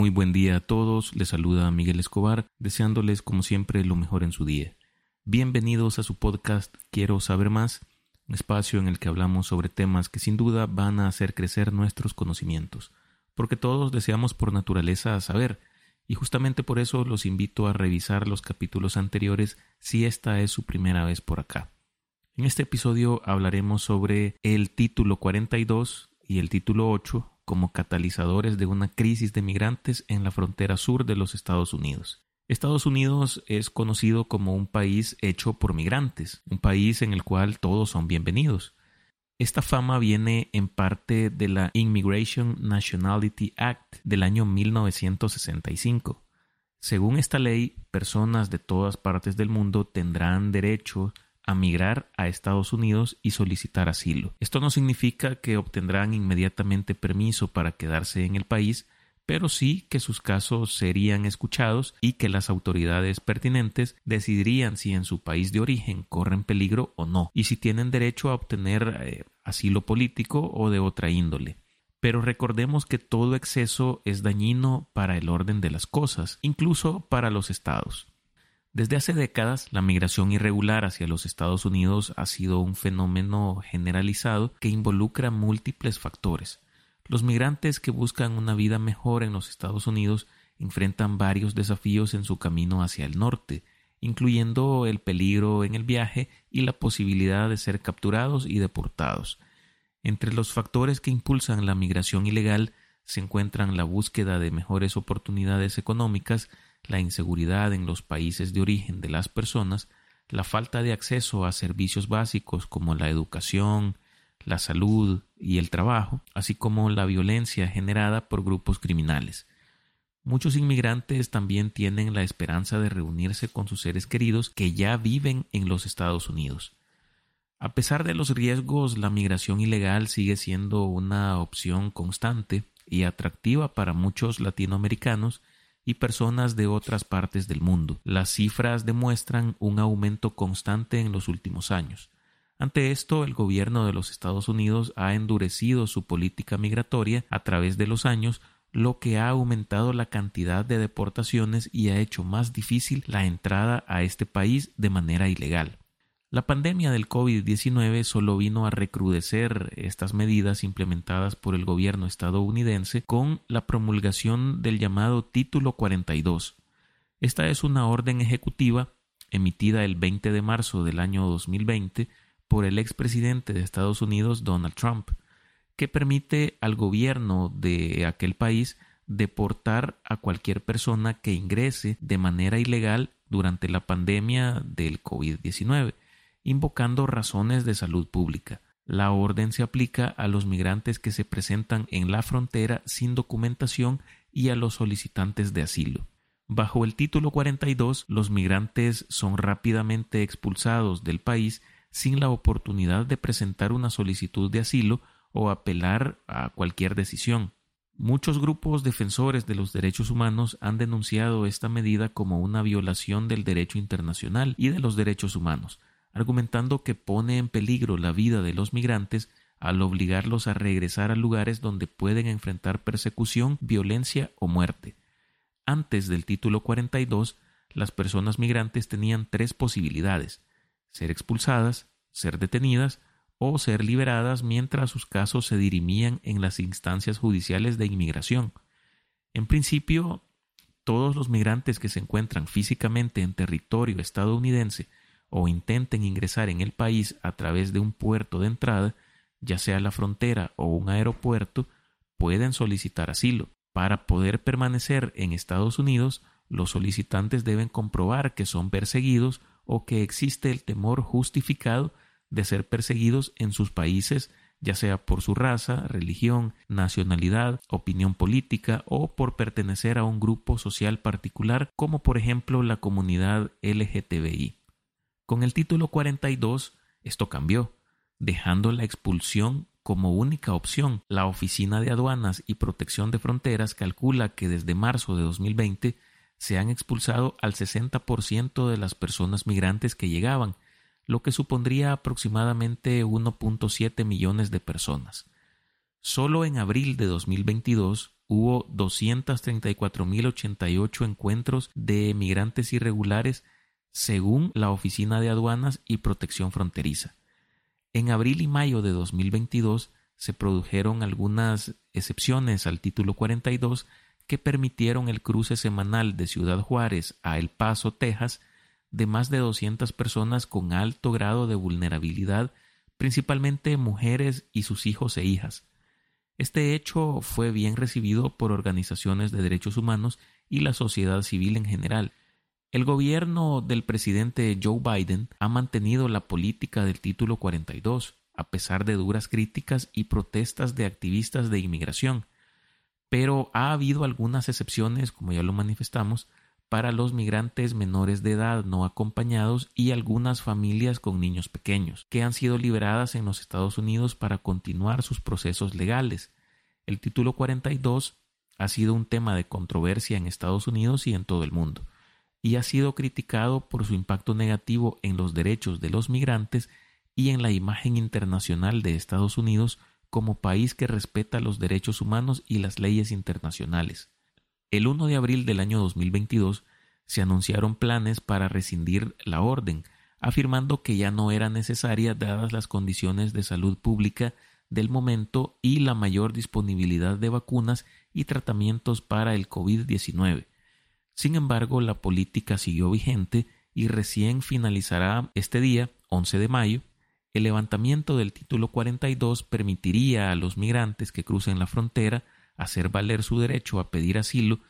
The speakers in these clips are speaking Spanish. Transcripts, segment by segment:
Muy buen día a todos, les saluda Miguel Escobar, deseándoles como siempre lo mejor en su día. Bienvenidos a su podcast Quiero saber más, un espacio en el que hablamos sobre temas que sin duda van a hacer crecer nuestros conocimientos, porque todos deseamos por naturaleza saber, y justamente por eso los invito a revisar los capítulos anteriores si esta es su primera vez por acá. En este episodio hablaremos sobre el título 42 y el título 8 como catalizadores de una crisis de migrantes en la frontera sur de los Estados Unidos. Estados Unidos es conocido como un país hecho por migrantes, un país en el cual todos son bienvenidos. Esta fama viene en parte de la Immigration Nationality Act del año 1965. Según esta ley, personas de todas partes del mundo tendrán derecho a migrar a Estados Unidos y solicitar asilo. Esto no significa que obtendrán inmediatamente permiso para quedarse en el país, pero sí que sus casos serían escuchados y que las autoridades pertinentes decidirían si en su país de origen corren peligro o no, y si tienen derecho a obtener eh, asilo político o de otra índole. Pero recordemos que todo exceso es dañino para el orden de las cosas, incluso para los estados. Desde hace décadas, la migración irregular hacia los Estados Unidos ha sido un fenómeno generalizado que involucra múltiples factores. Los migrantes que buscan una vida mejor en los Estados Unidos enfrentan varios desafíos en su camino hacia el norte, incluyendo el peligro en el viaje y la posibilidad de ser capturados y deportados. Entre los factores que impulsan la migración ilegal se encuentran la búsqueda de mejores oportunidades económicas, la inseguridad en los países de origen de las personas, la falta de acceso a servicios básicos como la educación, la salud y el trabajo, así como la violencia generada por grupos criminales. Muchos inmigrantes también tienen la esperanza de reunirse con sus seres queridos que ya viven en los Estados Unidos. A pesar de los riesgos, la migración ilegal sigue siendo una opción constante y atractiva para muchos latinoamericanos y personas de otras partes del mundo. Las cifras demuestran un aumento constante en los últimos años. Ante esto, el gobierno de los Estados Unidos ha endurecido su política migratoria a través de los años, lo que ha aumentado la cantidad de deportaciones y ha hecho más difícil la entrada a este país de manera ilegal. La pandemia del COVID-19 solo vino a recrudecer estas medidas implementadas por el gobierno estadounidense con la promulgación del llamado Título 42. Esta es una orden ejecutiva emitida el 20 de marzo del año 2020 por el expresidente de Estados Unidos Donald Trump, que permite al gobierno de aquel país deportar a cualquier persona que ingrese de manera ilegal durante la pandemia del COVID-19 invocando razones de salud pública. La orden se aplica a los migrantes que se presentan en la frontera sin documentación y a los solicitantes de asilo. Bajo el título 42, los migrantes son rápidamente expulsados del país sin la oportunidad de presentar una solicitud de asilo o apelar a cualquier decisión. Muchos grupos defensores de los derechos humanos han denunciado esta medida como una violación del derecho internacional y de los derechos humanos, argumentando que pone en peligro la vida de los migrantes al obligarlos a regresar a lugares donde pueden enfrentar persecución, violencia o muerte. Antes del título 42, las personas migrantes tenían tres posibilidades ser expulsadas, ser detenidas o ser liberadas mientras sus casos se dirimían en las instancias judiciales de inmigración. En principio, todos los migrantes que se encuentran físicamente en territorio estadounidense o intenten ingresar en el país a través de un puerto de entrada, ya sea la frontera o un aeropuerto, pueden solicitar asilo. Para poder permanecer en Estados Unidos, los solicitantes deben comprobar que son perseguidos o que existe el temor justificado de ser perseguidos en sus países, ya sea por su raza, religión, nacionalidad, opinión política o por pertenecer a un grupo social particular, como por ejemplo la comunidad LGTBI. Con el título 42 esto cambió, dejando la expulsión como única opción. La Oficina de Aduanas y Protección de Fronteras calcula que desde marzo de 2020 se han expulsado al 60% de las personas migrantes que llegaban, lo que supondría aproximadamente 1.7 millones de personas. Solo en abril de 2022, hubo 234.088 encuentros de migrantes irregulares según la Oficina de Aduanas y Protección Fronteriza. En abril y mayo de 2022 se produjeron algunas excepciones al título 42 que permitieron el cruce semanal de Ciudad Juárez a El Paso, Texas, de más de 200 personas con alto grado de vulnerabilidad, principalmente mujeres y sus hijos e hijas. Este hecho fue bien recibido por organizaciones de derechos humanos y la sociedad civil en general. El gobierno del presidente Joe Biden ha mantenido la política del título 42, a pesar de duras críticas y protestas de activistas de inmigración. Pero ha habido algunas excepciones, como ya lo manifestamos, para los migrantes menores de edad no acompañados y algunas familias con niños pequeños, que han sido liberadas en los Estados Unidos para continuar sus procesos legales. El título 42 ha sido un tema de controversia en Estados Unidos y en todo el mundo, y ha sido criticado por su impacto negativo en los derechos de los migrantes y en la imagen internacional de Estados Unidos como país que respeta los derechos humanos y las leyes internacionales. El 1 de abril del año 2022 se anunciaron planes para rescindir la orden, afirmando que ya no era necesaria dadas las condiciones de salud pública del momento y la mayor disponibilidad de vacunas y tratamientos para el COVID-19. Sin embargo, la política siguió vigente y recién finalizará este día, 11 de mayo, el levantamiento del título 42 permitiría a los migrantes que crucen la frontera hacer valer su derecho a pedir asilo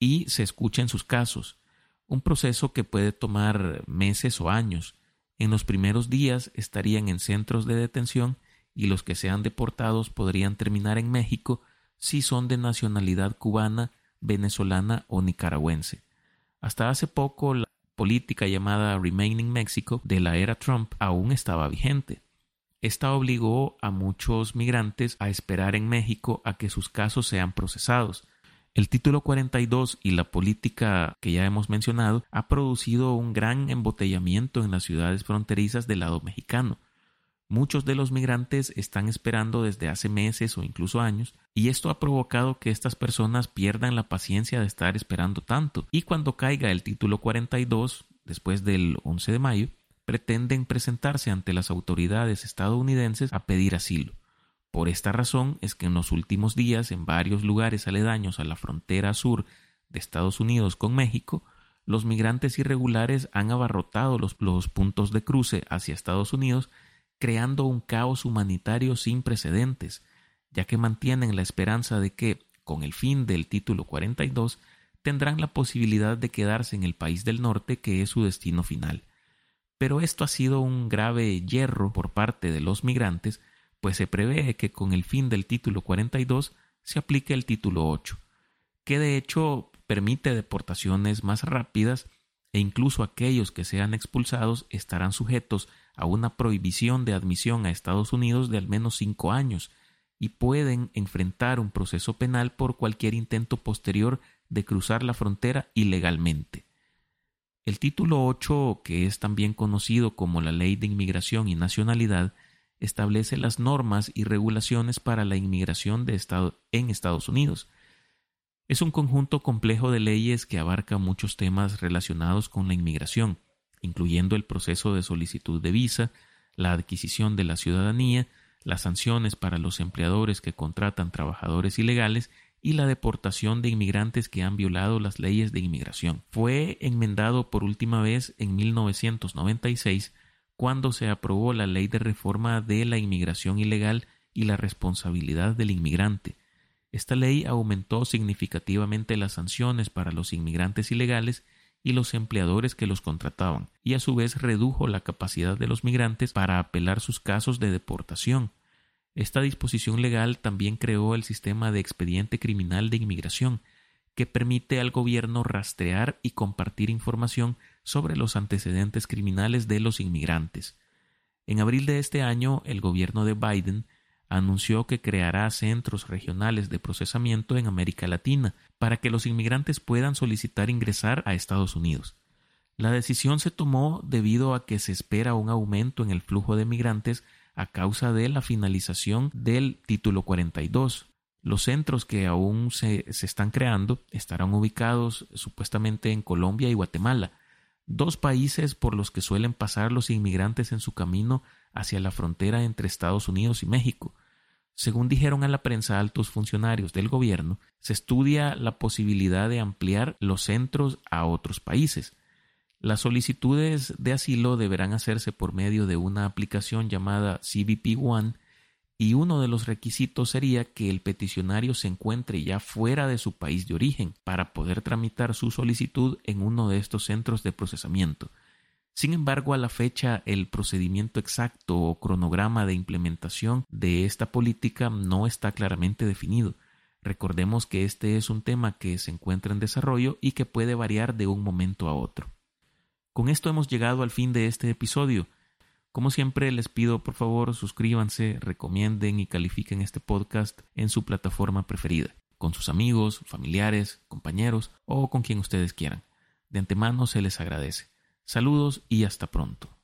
y se escuchen sus casos, un proceso que puede tomar meses o años. En los primeros días estarían en centros de detención y los que sean deportados podrían terminar en México si son de nacionalidad cubana, venezolana o nicaragüense. Hasta hace poco la política llamada Remaining Mexico de la era Trump aún estaba vigente. Esta obligó a muchos migrantes a esperar en México a que sus casos sean procesados. El título 42 y la política que ya hemos mencionado ha producido un gran embotellamiento en las ciudades fronterizas del lado mexicano. Muchos de los migrantes están esperando desde hace meses o incluso años, y esto ha provocado que estas personas pierdan la paciencia de estar esperando tanto. Y cuando caiga el título 42, después del 11 de mayo, pretenden presentarse ante las autoridades estadounidenses a pedir asilo. Por esta razón es que en los últimos días, en varios lugares aledaños a la frontera sur de Estados Unidos con México, los migrantes irregulares han abarrotado los, los puntos de cruce hacia Estados Unidos, creando un caos humanitario sin precedentes, ya que mantienen la esperanza de que, con el fin del título 42, tendrán la posibilidad de quedarse en el país del norte que es su destino final. Pero esto ha sido un grave hierro por parte de los migrantes, pues se prevé que con el fin del título 42 se aplique el título 8, que de hecho permite deportaciones más rápidas e incluso aquellos que sean expulsados estarán sujetos a una prohibición de admisión a Estados Unidos de al menos cinco años y pueden enfrentar un proceso penal por cualquier intento posterior de cruzar la frontera ilegalmente. El título 8, que es también conocido como la Ley de Inmigración y Nacionalidad, establece las normas y regulaciones para la inmigración en Estados Unidos. Es un conjunto complejo de leyes que abarca muchos temas relacionados con la inmigración, incluyendo el proceso de solicitud de visa, la adquisición de la ciudadanía, las sanciones para los empleadores que contratan trabajadores ilegales y la deportación de inmigrantes que han violado las leyes de inmigración. Fue enmendado por última vez en 1996 cuando se aprobó la ley de reforma de la inmigración ilegal y la responsabilidad del inmigrante. Esta ley aumentó significativamente las sanciones para los inmigrantes ilegales y los empleadores que los contrataban, y a su vez redujo la capacidad de los migrantes para apelar sus casos de deportación. Esta disposición legal también creó el sistema de expediente criminal de inmigración, que permite al gobierno rastrear y compartir información sobre los antecedentes criminales de los inmigrantes. En abril de este año, el gobierno de Biden anunció que creará centros regionales de procesamiento en América Latina para que los inmigrantes puedan solicitar ingresar a Estados Unidos. La decisión se tomó debido a que se espera un aumento en el flujo de migrantes a causa de la finalización del título 42. Los centros que aún se, se están creando estarán ubicados supuestamente en Colombia y Guatemala, dos países por los que suelen pasar los inmigrantes en su camino hacia la frontera entre Estados Unidos y México. Según dijeron a la prensa altos funcionarios del gobierno, se estudia la posibilidad de ampliar los centros a otros países. Las solicitudes de asilo deberán hacerse por medio de una aplicación llamada CBP One y uno de los requisitos sería que el peticionario se encuentre ya fuera de su país de origen para poder tramitar su solicitud en uno de estos centros de procesamiento. Sin embargo, a la fecha el procedimiento exacto o cronograma de implementación de esta política no está claramente definido. Recordemos que este es un tema que se encuentra en desarrollo y que puede variar de un momento a otro. Con esto hemos llegado al fin de este episodio. Como siempre, les pido por favor suscríbanse, recomienden y califiquen este podcast en su plataforma preferida, con sus amigos, familiares, compañeros o con quien ustedes quieran. De antemano se les agradece. Saludos y hasta pronto.